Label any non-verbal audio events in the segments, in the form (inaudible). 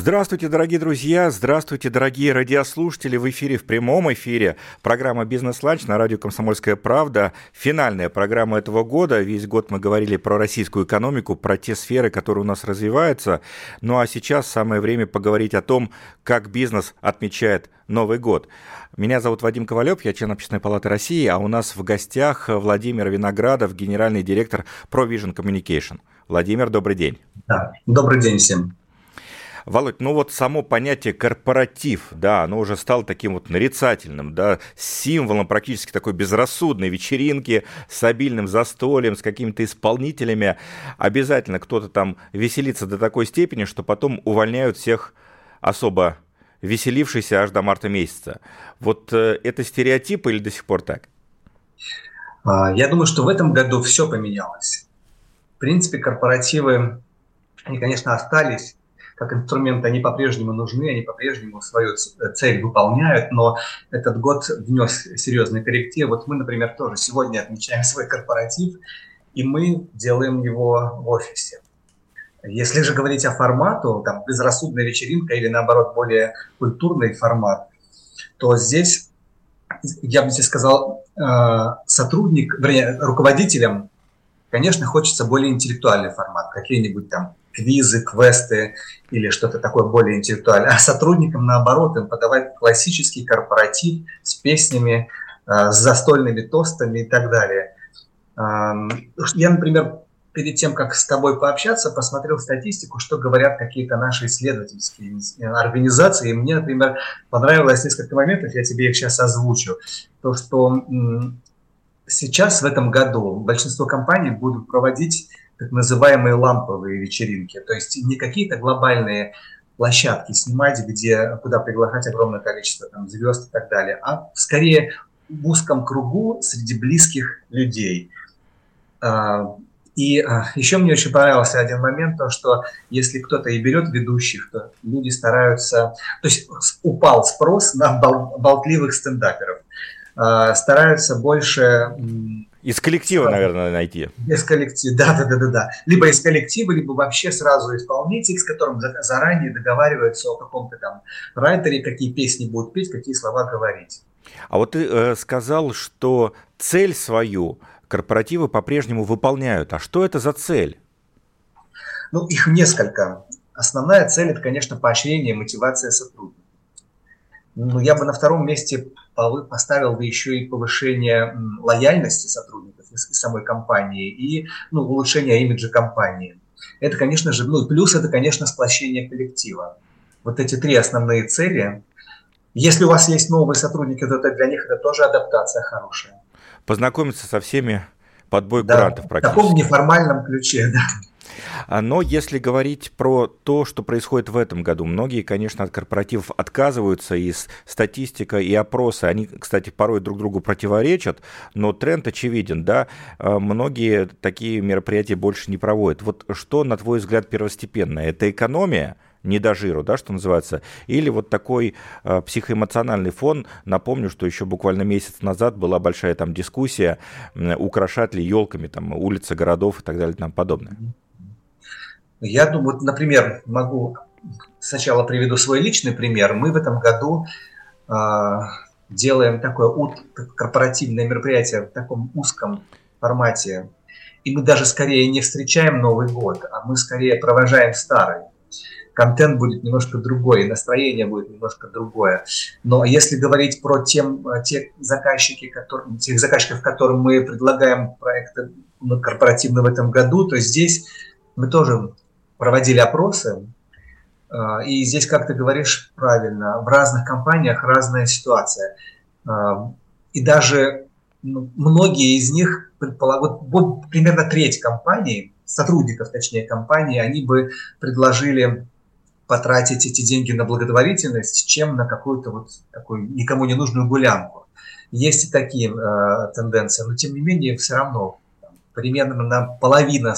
Здравствуйте, дорогие друзья, здравствуйте, дорогие радиослушатели. В эфире, в прямом эфире программа «Бизнес-ланч» на радио «Комсомольская правда». Финальная программа этого года. Весь год мы говорили про российскую экономику, про те сферы, которые у нас развиваются. Ну а сейчас самое время поговорить о том, как бизнес отмечает Новый год. Меня зовут Вадим Ковалев, я член Общественной палаты России, а у нас в гостях Владимир Виноградов, генеральный директор ProVision Communication. Владимир, добрый день. Да, добрый день всем. Володь, ну вот само понятие корпоратив, да, оно уже стало таким вот нарицательным, да, символом практически такой безрассудной вечеринки с обильным застольем, с какими-то исполнителями. Обязательно кто-то там веселится до такой степени, что потом увольняют всех особо веселившийся аж до марта месяца. Вот э, это стереотип или до сих пор так? А, я думаю, что в этом году все поменялось. В принципе, корпоративы, они, конечно, остались как инструмент, они по-прежнему нужны, они по-прежнему свою цель выполняют, но этот год внес серьезный корректив. Вот мы, например, тоже сегодня отмечаем свой корпоратив, и мы делаем его в офисе. Если же говорить о формату, там, безрассудная вечеринка или, наоборот, более культурный формат, то здесь, я бы здесь сказал, э, сотрудник, вернее, руководителям, конечно, хочется более интеллектуальный формат, какие-нибудь там квизы, квесты или что-то такое более интеллектуальное. А сотрудникам, наоборот, им подавать классический корпоратив с песнями, э, с застольными тостами и так далее. Я, например, перед тем, как с тобой пообщаться, посмотрел статистику, что говорят какие-то наши исследовательские организации. И мне, например, понравилось несколько моментов, я тебе их сейчас озвучу. То, что сейчас в этом году большинство компаний будут проводить так называемые ламповые вечеринки. То есть не какие-то глобальные площадки снимать, где, куда приглашать огромное количество там, звезд и так далее, а скорее в узком кругу среди близких людей. А, и а, еще мне очень понравился один момент, то, что если кто-то и берет ведущих, то люди стараются... То есть упал спрос на болтливых стендаперов. А, стараются больше из коллектива, наверное, найти. Из коллектива, да, да, да, да, да. Либо из коллектива, либо вообще сразу исполнитель, с которым заранее договариваются о каком-то там райтере, какие песни будут петь, какие слова говорить. А вот ты э, сказал, что цель свою корпоративы по-прежнему выполняют. А что это за цель? Ну, их несколько. Основная цель – это, конечно, поощрение и мотивация сотрудников. Ну, я бы на втором месте поставил бы еще и повышение лояльности сотрудников и самой компании, и ну, улучшение имиджа компании. Это, конечно же, ну, плюс это, конечно, сплощение коллектива. Вот эти три основные цели. Если у вас есть новые сотрудники, то для них это тоже адаптация хорошая. Познакомиться со всеми подбой да, грантов практически. В таком неформальном ключе, (laughs) да. А, но если говорить про то, что происходит в этом году, многие, конечно, от корпоративов отказываются, и статистика, и опросы, они, кстати, порой друг другу противоречат, но тренд очевиден, да, а, многие такие мероприятия больше не проводят. Вот что, на твой взгляд, первостепенное? Это экономия? не до жиру, да, что называется, или вот такой э, психоэмоциональный фон. Напомню, что еще буквально месяц назад была большая там дискуссия, э, украшать ли елками там улицы городов и так далее и тому подобное. Я думаю, вот, например, могу сначала приведу свой личный пример. Мы в этом году э, делаем такое корпоративное мероприятие в таком узком формате. И мы даже скорее не встречаем Новый год, а мы скорее провожаем старый. Контент будет немножко другой, настроение будет немножко другое. Но если говорить про тем, те заказчики, которые, тех заказчиков, которым мы предлагаем проекты корпоративно в этом году, то здесь мы тоже проводили опросы, а, и здесь, как ты говоришь правильно, в разных компаниях разная ситуация. А, и даже ну, многие из них вот примерно треть компаний, сотрудников, точнее, компании, они бы предложили потратить эти деньги на благотворительность, чем на какую-то вот такую никому не нужную гулянку. Есть и такие э, тенденции, но тем не менее все равно примерно на половина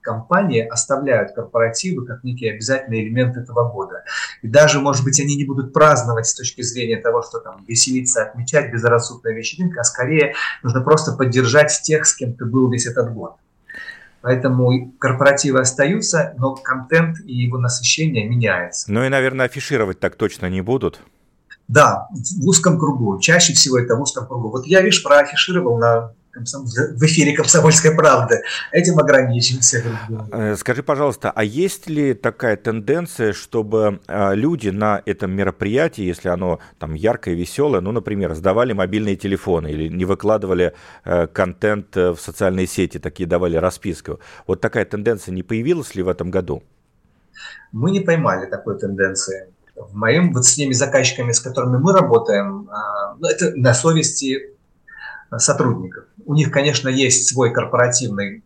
компании оставляют корпоративы как некий обязательный элемент этого года. И даже, может быть, они не будут праздновать с точки зрения того, что там веселиться, отмечать безрассудная вечеринка, а скорее нужно просто поддержать тех, с кем ты был весь этот год. Поэтому корпоративы остаются, но контент и его насыщение меняется. Ну и, наверное, афишировать так точно не будут. Да, в узком кругу. Чаще всего это в узком кругу. Вот я, видишь, проафишировал на в эфире «Комсомольской правды». Этим ограничимся. Э, скажи, пожалуйста, а есть ли такая тенденция, чтобы э, люди на этом мероприятии, если оно там яркое, веселое, ну, например, сдавали мобильные телефоны или не выкладывали э, контент в социальные сети, такие давали расписку, вот такая тенденция не появилась ли в этом году? Мы не поймали такой тенденции в моем, вот с теми заказчиками, с которыми мы работаем, а, ну, это на совести сотрудников. У них, конечно, есть свой корпоративный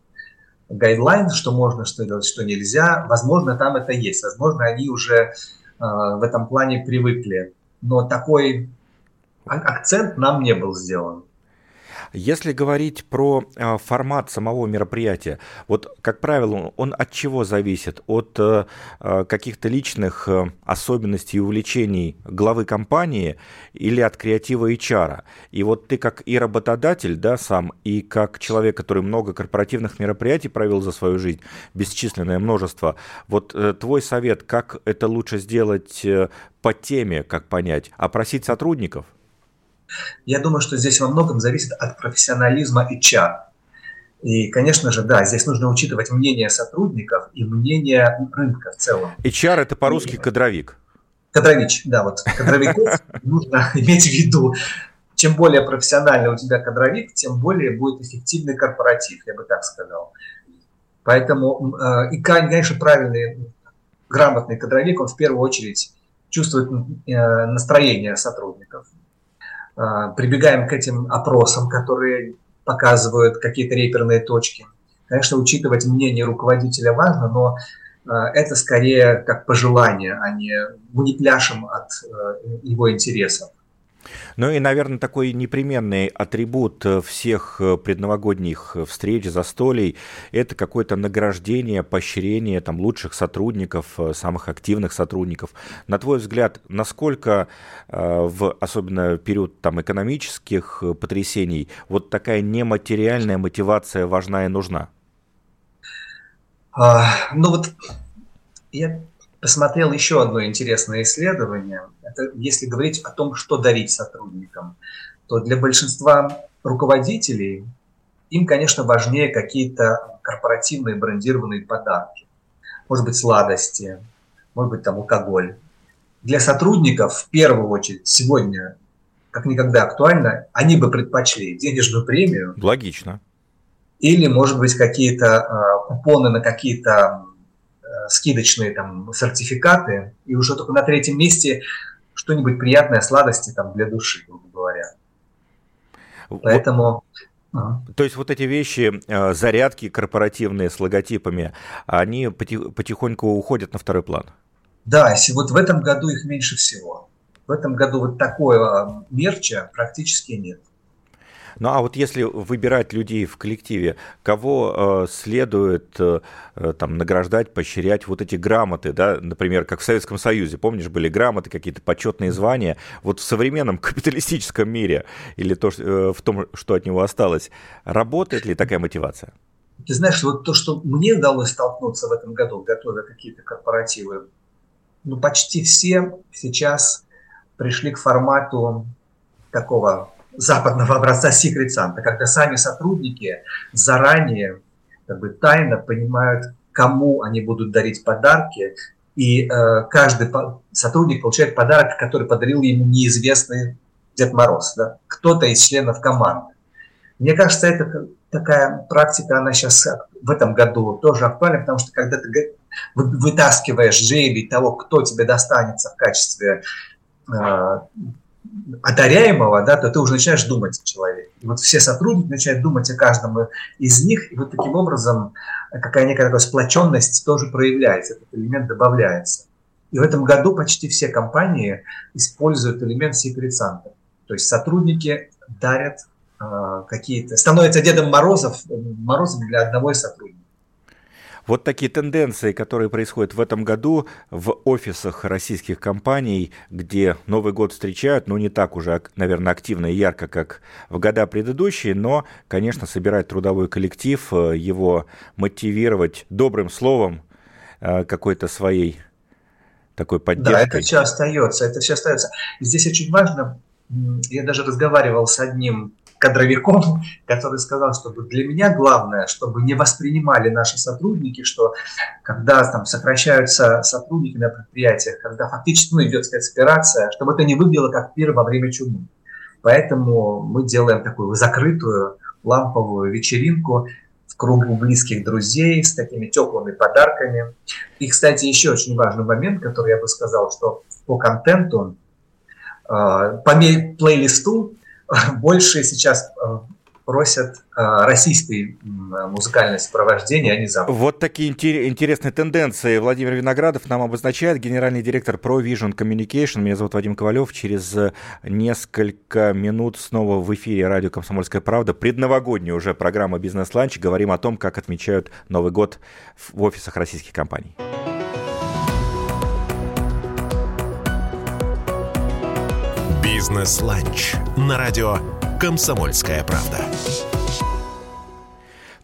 гайдлайн, что можно, что делать, что нельзя. Возможно, там это есть. Возможно, они уже а, в этом плане привыкли. Но такой акцент нам не был сделан. Если говорить про э, формат самого мероприятия, вот, как правило, он от чего зависит? От э, э, каких-то личных особенностей и увлечений главы компании или от креатива HR? И вот ты как и работодатель, да, сам, и как человек, который много корпоративных мероприятий провел за свою жизнь, бесчисленное множество, вот твой совет, как это лучше сделать по теме, как понять, опросить сотрудников – я думаю, что здесь во многом зависит от профессионализма HR. И, конечно же, да, здесь нужно учитывать мнение сотрудников и мнение рынка в целом. HR это по-русски кадровик. Кадрович, да, вот кадровиков (laughs) нужно иметь в виду. Чем более профессиональный у тебя кадровик, тем более будет эффективный корпоратив, я бы так сказал. Поэтому, э, и, конечно, правильный, грамотный кадровик, он в первую очередь чувствует э, настроение сотрудников. А, прибегаем к этим опросам, которые показывают какие-то реперные точки. Конечно, учитывать мнение руководителя важно, но а, это скорее как пожелание, а не мы не пляшем от э, его интересов. Ну и, наверное, такой непременный атрибут э, всех э, предновогодних э, встреч, застолий – это какое-то награждение, поощрение там, лучших сотрудников, самых активных сотрудников. На твой взгляд, насколько в особенно период там, экономических потрясений вот такая нематериальная мотивация важна и нужна? А, ну вот я посмотрел еще одно интересное исследование. Это если говорить о том, что дарить сотрудникам, то для большинства руководителей им, конечно, важнее какие-то корпоративные брендированные подарки. Может быть, сладости, может быть, там алкоголь. Для сотрудников в первую очередь сегодня, как никогда актуально, они бы предпочли денежную премию. Логично. Или, может быть, какие-то э, купоны на какие-то скидочные там сертификаты, и уже только на третьем месте что-нибудь приятное, сладости там для души, грубо говоря. Поэтому... То есть вот эти вещи, э, зарядки корпоративные с логотипами, они потихоньку уходят на второй план? Да, вот в этом году их меньше всего. В этом году вот такого мерча практически нет. Ну а вот если выбирать людей в коллективе, кого э, следует э, э, там награждать, поощрять вот эти грамоты, да, например, как в Советском Союзе, помнишь, были грамоты, какие-то почетные звания. Вот в современном (laughs) капиталистическом мире или то, э, в том, что от него осталось, работает ли такая мотивация? Ты знаешь, вот то, что мне удалось столкнуться в этом году, готовя какие-то корпоративы, ну почти все сейчас пришли к формату такого западного образца Secret Santa, когда сами сотрудники заранее как бы тайно понимают, кому они будут дарить подарки, и э, каждый сотрудник получает подарок, который подарил ему неизвестный Дед Мороз, да? кто-то из членов команды. Мне кажется, это такая практика, она сейчас в этом году тоже актуальна, потому что когда ты вытаскиваешь жребий того, кто тебе достанется в качестве э, одаряемого, да, то ты уже начинаешь думать о человеке. И вот все сотрудники начинают думать о каждом из них, и вот таким образом какая некая сплоченность тоже проявляется, этот элемент добавляется. И в этом году почти все компании используют элемент Secret Santa. То есть сотрудники дарят э, какие-то, становятся Дедом Морозов, Морозом для одного из сотрудников. Вот такие тенденции, которые происходят в этом году в офисах российских компаний, где Новый год встречают, ну, не так уже, наверное, активно и ярко, как в года предыдущие, но, конечно, собирать трудовой коллектив, э, его мотивировать добрым словом, э, какой-то своей такой поддержкой. Да, это все остается, это все остается. Здесь очень важно, я даже разговаривал с одним кадровиком, (laughs) который сказал, что для меня главное, чтобы не воспринимали наши сотрудники, что когда там сокращаются сотрудники на предприятиях, когда фактически ну, идет спецоперация, чтобы это не выглядело как пир во время чумы. Поэтому мы делаем такую закрытую ламповую вечеринку в кругу близких друзей с такими теплыми подарками. И, кстати, еще очень важный момент, который я бы сказал, что по контенту, э, по плейлисту (laughs) больше сейчас э, просят э, российское музыкальное сопровождение, а не запад. Вот такие интересные тенденции Владимир Виноградов нам обозначает, генеральный директор ProVision Communication. Меня зовут Вадим Ковалев. Через несколько минут снова в эфире радио «Комсомольская правда». Предновогодняя уже программа «Бизнес-ланч». Говорим о том, как отмечают Новый год в офисах российских компаний. Бизнес-ланч на радио «Комсомольская правда».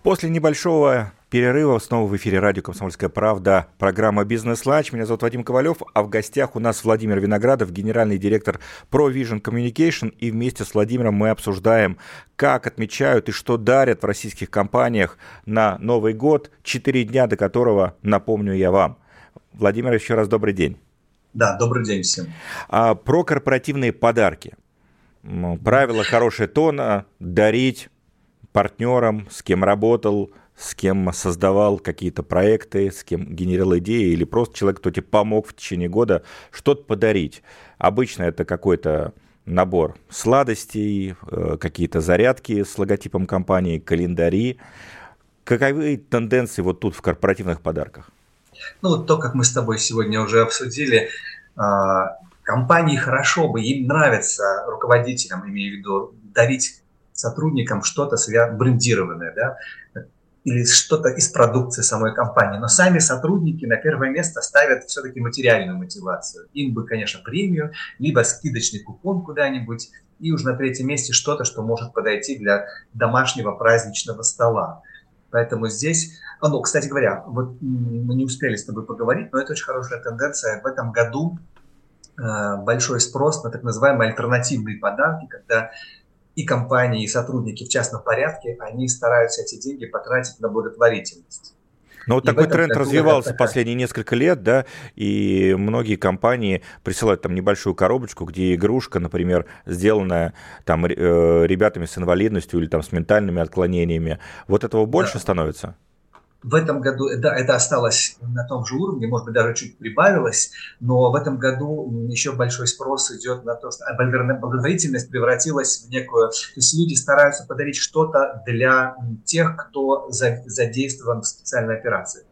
После небольшого перерыва снова в эфире радио «Комсомольская правда» программа «Бизнес-ланч». Меня зовут Вадим Ковалев, а в гостях у нас Владимир Виноградов, генеральный директор ProVision Communication. И вместе с Владимиром мы обсуждаем, как отмечают и что дарят в российских компаниях на Новый год, четыре дня до которого, напомню я вам. Владимир, еще раз добрый день. Да, добрый день всем. А, про корпоративные подарки. Правило хорошее тона – дарить партнерам, с кем работал, с кем создавал какие-то проекты, с кем генерил идеи, или просто человек, кто тебе помог в течение года что-то подарить. Обычно это какой-то набор сладостей, э, какие-то зарядки с логотипом компании, календари. Каковы тенденции вот тут в корпоративных подарках? Ну, вот то, как мы с тобой сегодня уже обсудили, а, компании хорошо бы, им нравится руководителям, имею в виду, дарить сотрудникам что-то брендированное, да, или что-то из продукции самой компании. Но сами сотрудники на первое место ставят все-таки материальную мотивацию. Им бы, конечно, премию, либо скидочный купон куда-нибудь, и уже на третьем месте что-то, что может подойти для домашнего праздничного стола. Поэтому здесь, а, ну, кстати говоря, вот мы не успели с тобой поговорить, но это очень хорошая тенденция. В этом году э, большой спрос на так называемые альтернативные подарки, когда и компании, и сотрудники в частном порядке, они стараются эти деньги потратить на благотворительность. Но вот и такой тренд развивался последние несколько лет, да, и многие компании присылают там небольшую коробочку, где игрушка, например, сделанная там э, ребятами с инвалидностью или там с ментальными отклонениями. Вот этого больше да. становится? В этом году, да, это осталось на том же уровне, может быть, даже чуть прибавилось, но в этом году еще большой спрос идет на то, что благотворительность превратилась в некую... То есть люди стараются подарить что-то для тех, кто задействован в специальной операции.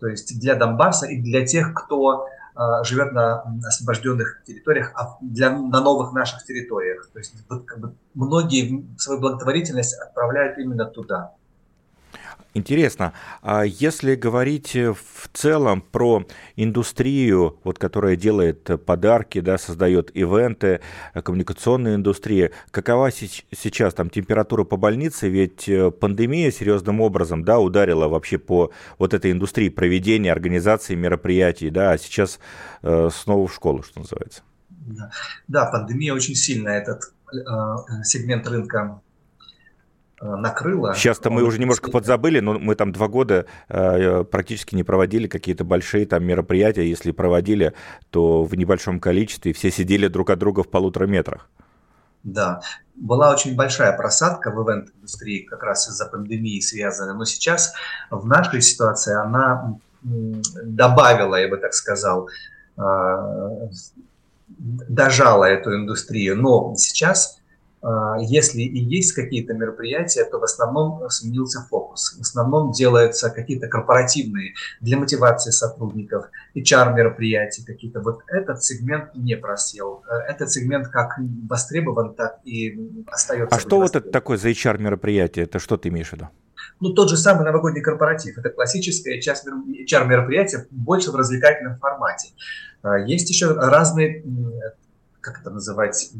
То есть для Донбасса и для тех, кто а, живет на освобожденных территориях, а для, на новых наших территориях. То есть вот, как бы, многие свою благотворительность отправляют именно туда. Интересно, а если говорить э, в целом про индустрию, вот, которая делает подарки, да, создает ивенты, э, коммуникационная индустрия, какова сейчас там температура по больнице? Ведь э, пандемия серьезным образом да, ударила вообще по вот этой индустрии проведения, организации мероприятий, да, а сейчас э, снова в школу, что называется. Да, пандемия очень сильно этот э, сегмент рынка Э, накрыло. Сейчас-то мы уже немножко подзабыли, но мы там два года э, практически не проводили какие-то большие там мероприятия. Если проводили, то в небольшом количестве все сидели друг от друга в полутора метрах. Да, была очень большая просадка в ивент-индустрии как раз из-за пандемии связанная, но сейчас в нашей ситуации она добавила, я бы так сказал, э, дожала эту индустрию. Но сейчас если и есть какие-то мероприятия, то в основном сменился фокус. В основном делаются какие-то корпоративные для мотивации сотрудников, HR-мероприятия какие-то. Вот этот сегмент не просел. Э, этот сегмент как востребован, так и остается. А что вот это такое за HR-мероприятие? Это что ты имеешь в виду? Ну, тот же самый новогодний корпоратив. Это классическое HR-мероприятие, больше в развлекательном формате. А, есть еще разные, как это называть,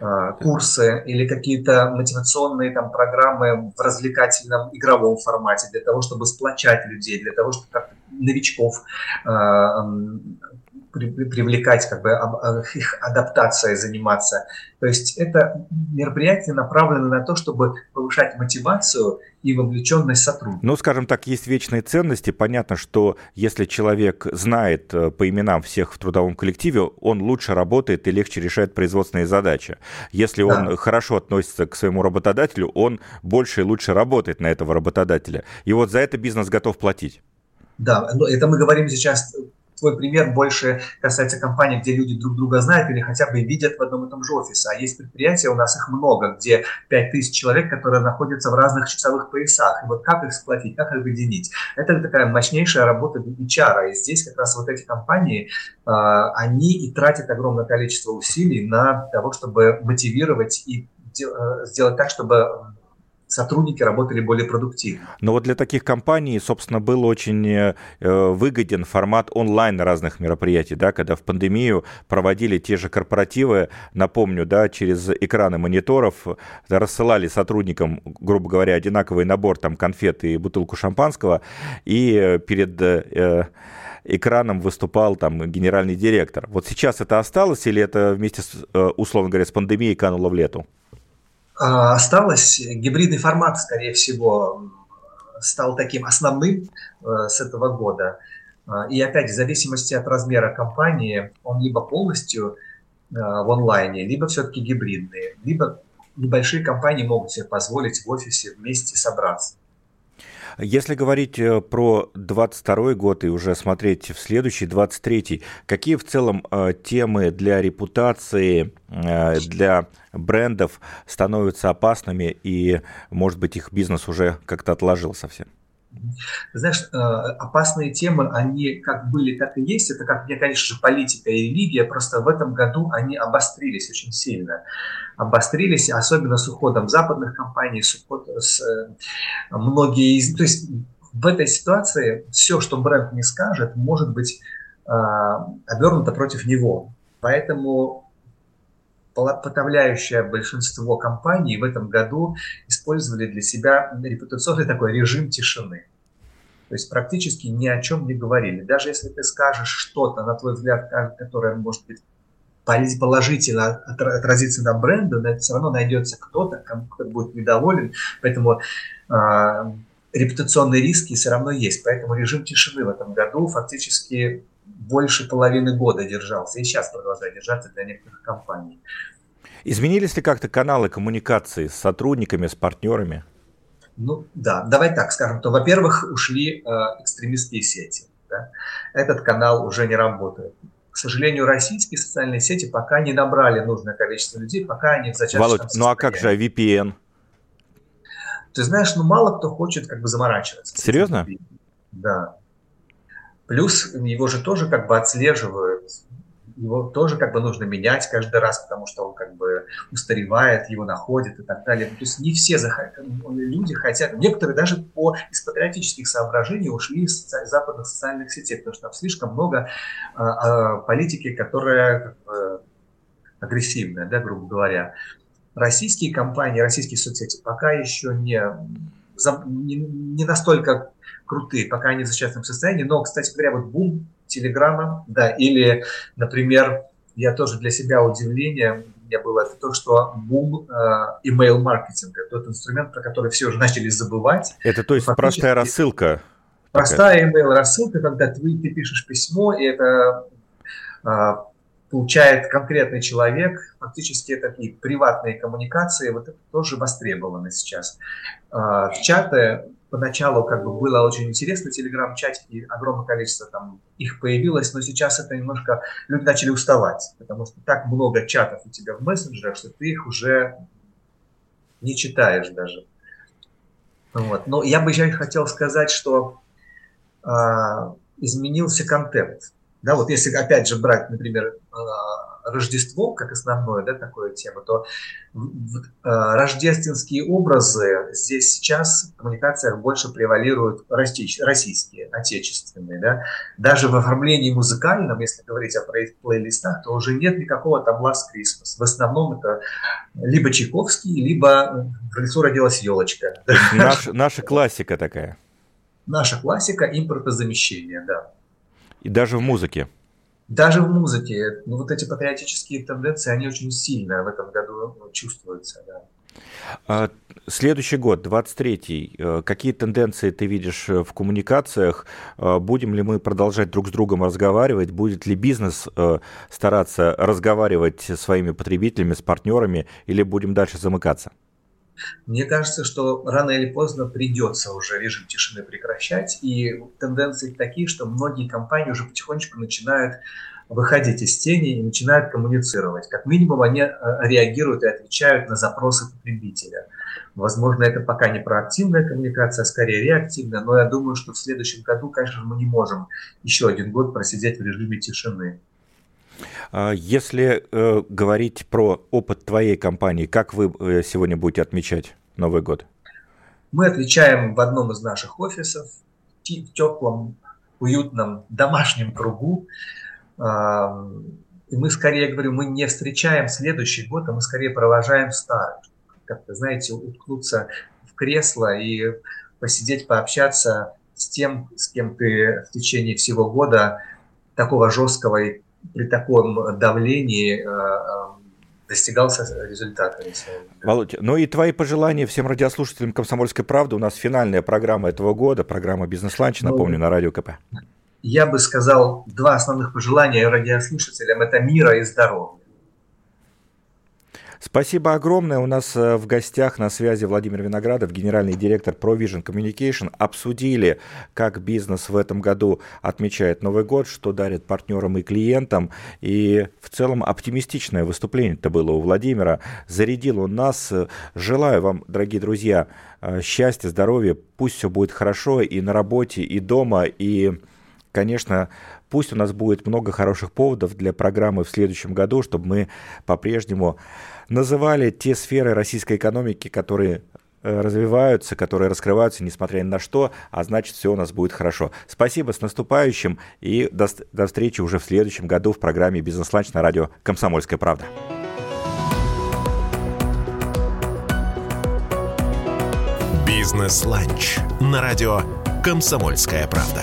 а, курсы или какие-то мотивационные там программы в развлекательном игровом формате для того, чтобы сплочать людей, для того, чтобы как новичков привлекать, как бы их адаптацией заниматься. То есть это мероприятие направлено на то, чтобы повышать мотивацию и вовлеченность сотрудников. Ну, скажем так, есть вечные ценности. Понятно, что если человек знает э, по именам всех в трудовом коллективе, он лучше работает и легче решает производственные задачи. Если да. он хорошо относится к своему работодателю, он больше и лучше работает на этого работодателя. И вот за это бизнес готов платить. Да, но это мы говорим сейчас твой пример больше касается компаний, где люди друг друга знают или хотя бы видят в одном и том же офисе. А есть предприятия, у нас их много, где 5000 человек, которые находятся в разных часовых поясах. И вот как их сплотить, как их объединить? Это такая мощнейшая работа HR. И здесь как раз вот эти компании, а, они и тратят огромное количество усилий на того, чтобы мотивировать и э, сделать так, чтобы сотрудники работали более продуктивно. Но вот для таких компаний, собственно, был очень э, выгоден формат онлайн разных мероприятий, да, когда в пандемию проводили те же корпоративы, напомню, да, через экраны мониторов рассылали сотрудникам, грубо говоря, одинаковый набор там конфет и бутылку шампанского, и перед э, экраном выступал там генеральный директор. Вот сейчас это осталось или это вместе с, э, условно говоря, с пандемией кануло в лету? А, осталось. Гибридный формат, скорее всего, стал таким основным э, с этого года. А, и опять, в зависимости от размера компании, он либо полностью э, в онлайне, либо все-таки гибридные, либо небольшие компании могут себе позволить в офисе вместе собраться. Если говорить э, про 22 год и уже смотреть в следующий, 23 какие в целом э, темы для репутации, э, для брендов становятся опасными и, может быть, их бизнес уже как-то отложил совсем? Знаешь, опасные темы, они как были, так и есть. Это как мне, конечно же, политика и религия, просто в этом году они обострились очень сильно обострились, особенно с уходом западных компаний, с, уходом, с э, многие из... То есть в этой ситуации все, что бренд не скажет, может быть э, обернуто против него. Поэтому подавляющее большинство компаний в этом году использовали для себя репутационный такой режим тишины. То есть практически ни о чем не говорили. Даже если ты скажешь что-то, на твой взгляд, которое может быть положительно отразится на бренде, но все равно найдется кто-то, кто будет недоволен. Поэтому э, репутационные риски все равно есть. Поэтому режим тишины в этом году фактически больше половины года держался. И сейчас продолжает держаться для некоторых компаний. Изменились ли как-то каналы коммуникации с сотрудниками, с партнерами? Ну да, давай так скажем, то, во-первых, ушли э, экстремистские сети. Да? Этот канал уже не работает к сожалению, российские социальные сети пока не набрали нужное количество людей, пока они в зачаточном Володь, ну а как же VPN? Ты знаешь, ну мало кто хочет как бы заморачиваться. Серьезно? Да. Плюс его же тоже как бы отслеживают его тоже как бы нужно менять каждый раз, потому что он как бы устаревает, его находят и так далее. То есть не все люди хотят, некоторые даже по из патриотических соображений ушли из западных социальных сетей, потому что там слишком много а, а, политики, которая как бы, агрессивная, да, грубо говоря. Российские компании, российские соцсети пока еще не, не настолько крутые, пока они в зачаточном состоянии, но, кстати говоря, вот бум Телеграма, да, или, например, я тоже для себя удивление у меня было это то, что бум э, email маркетинга, тот инструмент, про который все уже начали забывать. Это то есть простая рассылка? Простая email рассылка, когда ты, ты пишешь письмо, и это э, получает конкретный человек, фактически такие приватные коммуникации, вот это тоже востребовано сейчас. Э, в чаты поначалу как бы было очень интересно, телеграм-чатики, огромное количество там их появилось, но сейчас это немножко, люди начали уставать, потому что так много чатов у тебя в мессенджерах, что ты их уже не читаешь даже. Вот. Но я бы еще хотел сказать, что э, изменился контент. Да, вот если опять же брать, например, э, Рождество как основное, да, такое тема, то э, рождественские образы здесь сейчас в коммуникациях больше превалируют российские, отечественные. Да. Даже в оформлении музыкальном, если говорить о плейлистах, то уже нет никакого там Last Christmas. В основном это либо Чайковский, либо в лесу родилась елочка. Наш, наша классика такая. Наша классика импортозамещения, да. И даже в музыке. Даже в музыке. Ну, вот эти патриотические тенденции, они очень сильно в этом году чувствуются, да. А, следующий год, 23-й, э, какие тенденции ты видишь э, в коммуникациях? Э, будем ли мы продолжать друг с другом разговаривать? Будет ли бизнес стараться разговаривать с своими потребителями, с партнерами, или будем дальше замыкаться? Мне кажется, что рано или поздно придется уже режим тишины прекращать, и тенденции такие, что многие компании уже потихонечку начинают выходить из тени и начинают коммуницировать. Как минимум они э, реагируют и отвечают на запросы потребителя. Возможно, это пока не проактивная коммуникация, а скорее реактивная, но я думаю, что в следующем году, конечно, мы не можем еще один год просидеть в режиме тишины. А если э, говорить про опыт твоей компании, как вы э, сегодня будете отмечать Новый год? Мы отвечаем в одном из наших офисов, в теплом, уютном домашнем кругу. Э, и мы скорее, говорю, мы не встречаем следующий год, а мы скорее провожаем старый. Как-то, знаете, уткнуться в кресло и посидеть, пообщаться с тем, с кем ты в течение всего года такого жесткого и при таком давлении э, э, достигался результата. Володя, ну и твои пожелания всем радиослушателям «Комсомольской правды». У нас финальная программа этого года, программа «Бизнес-ланч», ну, напомню, ну, на Радио КП. Я бы сказал, два основных пожелания радиослушателям – это мира и здоровья. Спасибо огромное. У нас э, в гостях на связи Владимир Виноградов, генеральный директор ProVision Communication. Обсудили, как бизнес в этом году отмечает Новый год, что дарит партнерам и клиентам. И в целом оптимистичное выступление это было у Владимира. Зарядил он нас. Желаю вам, дорогие друзья, э, счастья, здоровья. Пусть все будет хорошо и на работе, и дома, и конечно, пусть у нас будет много хороших поводов для программы в следующем году, чтобы мы по-прежнему называли те сферы российской экономики, которые э, развиваются, которые раскрываются, несмотря ни на что, а значит, все у нас будет хорошо. Спасибо, с наступающим, и до, до встречи уже в следующем году в программе «Бизнес-ланч» на радио «Комсомольская правда». «Бизнес-ланч» на радио «Комсомольская правда».